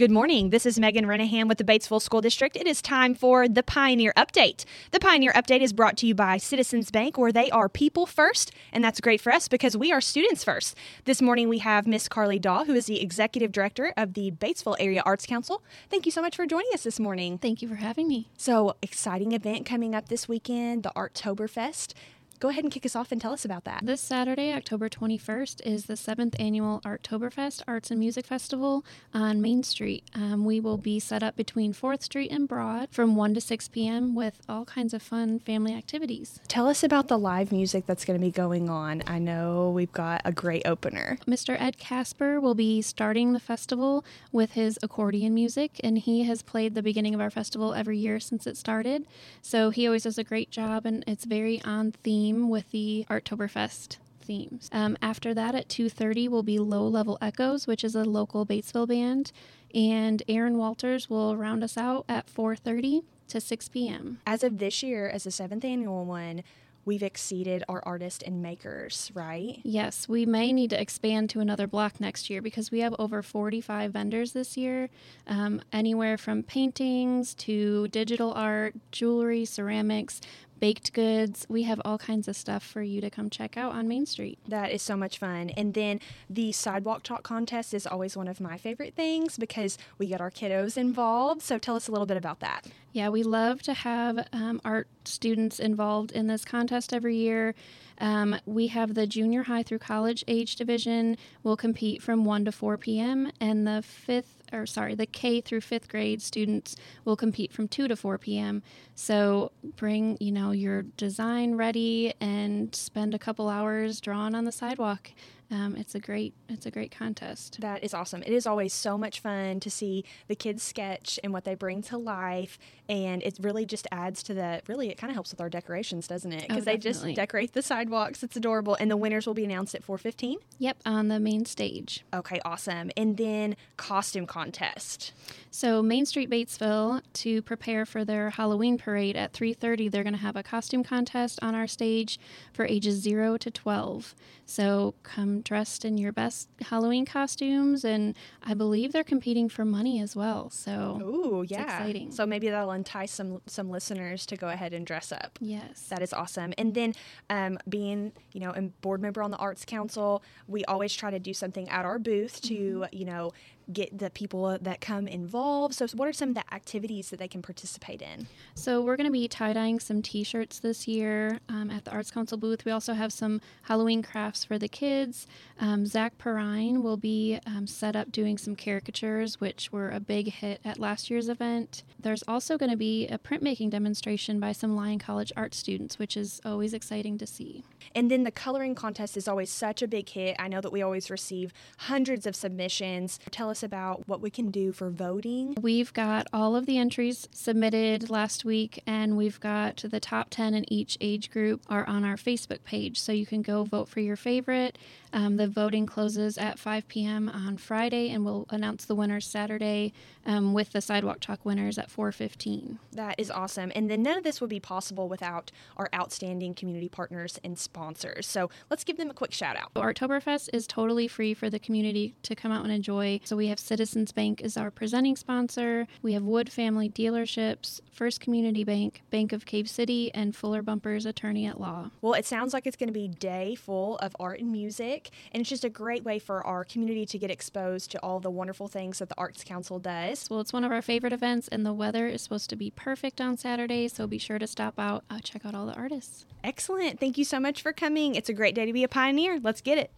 Good morning. This is Megan Renihan with the Batesville School District. It is time for the Pioneer Update. The Pioneer Update is brought to you by Citizens Bank, where they are people first, and that's great for us because we are students first. This morning we have Miss Carly Dahl, who is the Executive Director of the Batesville Area Arts Council. Thank you so much for joining us this morning. Thank you for having me. So, exciting event coming up this weekend, the Artoberfest. Go ahead and kick us off and tell us about that. This Saturday, October 21st, is the seventh annual Artoberfest Arts and Music Festival on Main Street. Um, we will be set up between 4th Street and Broad from 1 to 6 p.m. with all kinds of fun family activities. Tell us about the live music that's going to be going on. I know we've got a great opener. Mr. Ed Casper will be starting the festival with his accordion music, and he has played the beginning of our festival every year since it started. So he always does a great job, and it's very on theme with the Artoberfest themes. Um, after that, at 2:30 will be Low Level Echos, which is a local Batesville band, and Erin Walters will round us out at 4:30 to 6 p.m. As of this year, as the seventh annual one, we've exceeded our artists and makers, right? Yes, we may need to expand to another block next year because we have over 45 vendors this year, um, anywhere from paintings to digital art, jewelry, ceramics baked goods. We have all kinds of stuff for you to come check out on Main Street. That is so much fun. And then the sidewalk chalk contest is always one of my favorite things because we get our kiddos involved. So tell us a little bit about that. Yeah, we love to have um, art students involved in this contest every year. Um, we have the junior high through college age division will compete from 1 to 4 p.m. and the fifth or sorry, the K through fifth grade students will compete from 2 to 4 p.m. So bring, you know, your design ready and spend a couple hours drawing on the sidewalk um, it's a great it's a great contest. That is awesome. It is always so much fun to see the kids sketch and what they bring to life, and it really just adds to the. Really, it kind of helps with our decorations, doesn't it? Because oh, they just decorate the sidewalks. It's adorable, and the winners will be announced at four fifteen. Yep, on the main stage. Okay, awesome. And then costume contest. So Main Street Batesville to prepare for their Halloween parade at three thirty. They're going to have a costume contest on our stage for ages zero to twelve. So come dressed in your best Halloween costumes, and I believe they're competing for money as well. So, ooh, yeah, exciting. So maybe that'll entice some some listeners to go ahead and dress up. Yes, that is awesome. And then, um, being you know a board member on the Arts Council, we always try to do something at our booth to mm-hmm. you know get the people that come involved. So, what are some of the activities that they can participate in? So, we're going to be tie dyeing some t shirts this year um, at the Arts Council booth. We also have some Halloween crafts for the kids. Um, Zach Perrine will be um, set up doing some caricatures, which were a big hit at last year's event. There's also going to be a printmaking demonstration by some Lyon College art students, which is always exciting to see. And then the coloring contest is always such a big hit. I know that we always receive hundreds of submissions. Tell us us about what we can do for voting? We've got all of the entries submitted last week, and we've got the top 10 in each age group are on our Facebook page. So you can go vote for your favorite. Um, the voting closes at 5 p.m. on Friday, and we'll announce the winners Saturday um, with the Sidewalk Chalk winners at 4:15. That is awesome, and then none of this would be possible without our outstanding community partners and sponsors. So let's give them a quick shout out. Artoberfest is totally free for the community to come out and enjoy. So we have Citizens Bank as our presenting sponsor. We have Wood Family Dealerships, First Community Bank, Bank of Cave City, and Fuller Bumpers Attorney at Law. Well, it sounds like it's going to be day full of art and music music. And it's just a great way for our community to get exposed to all the wonderful things that the Arts Council does. Well, it's one of our favorite events, and the weather is supposed to be perfect on Saturday. So be sure to stop out, uh, check out all the artists. Excellent. Thank you so much for coming. It's a great day to be a pioneer. Let's get it.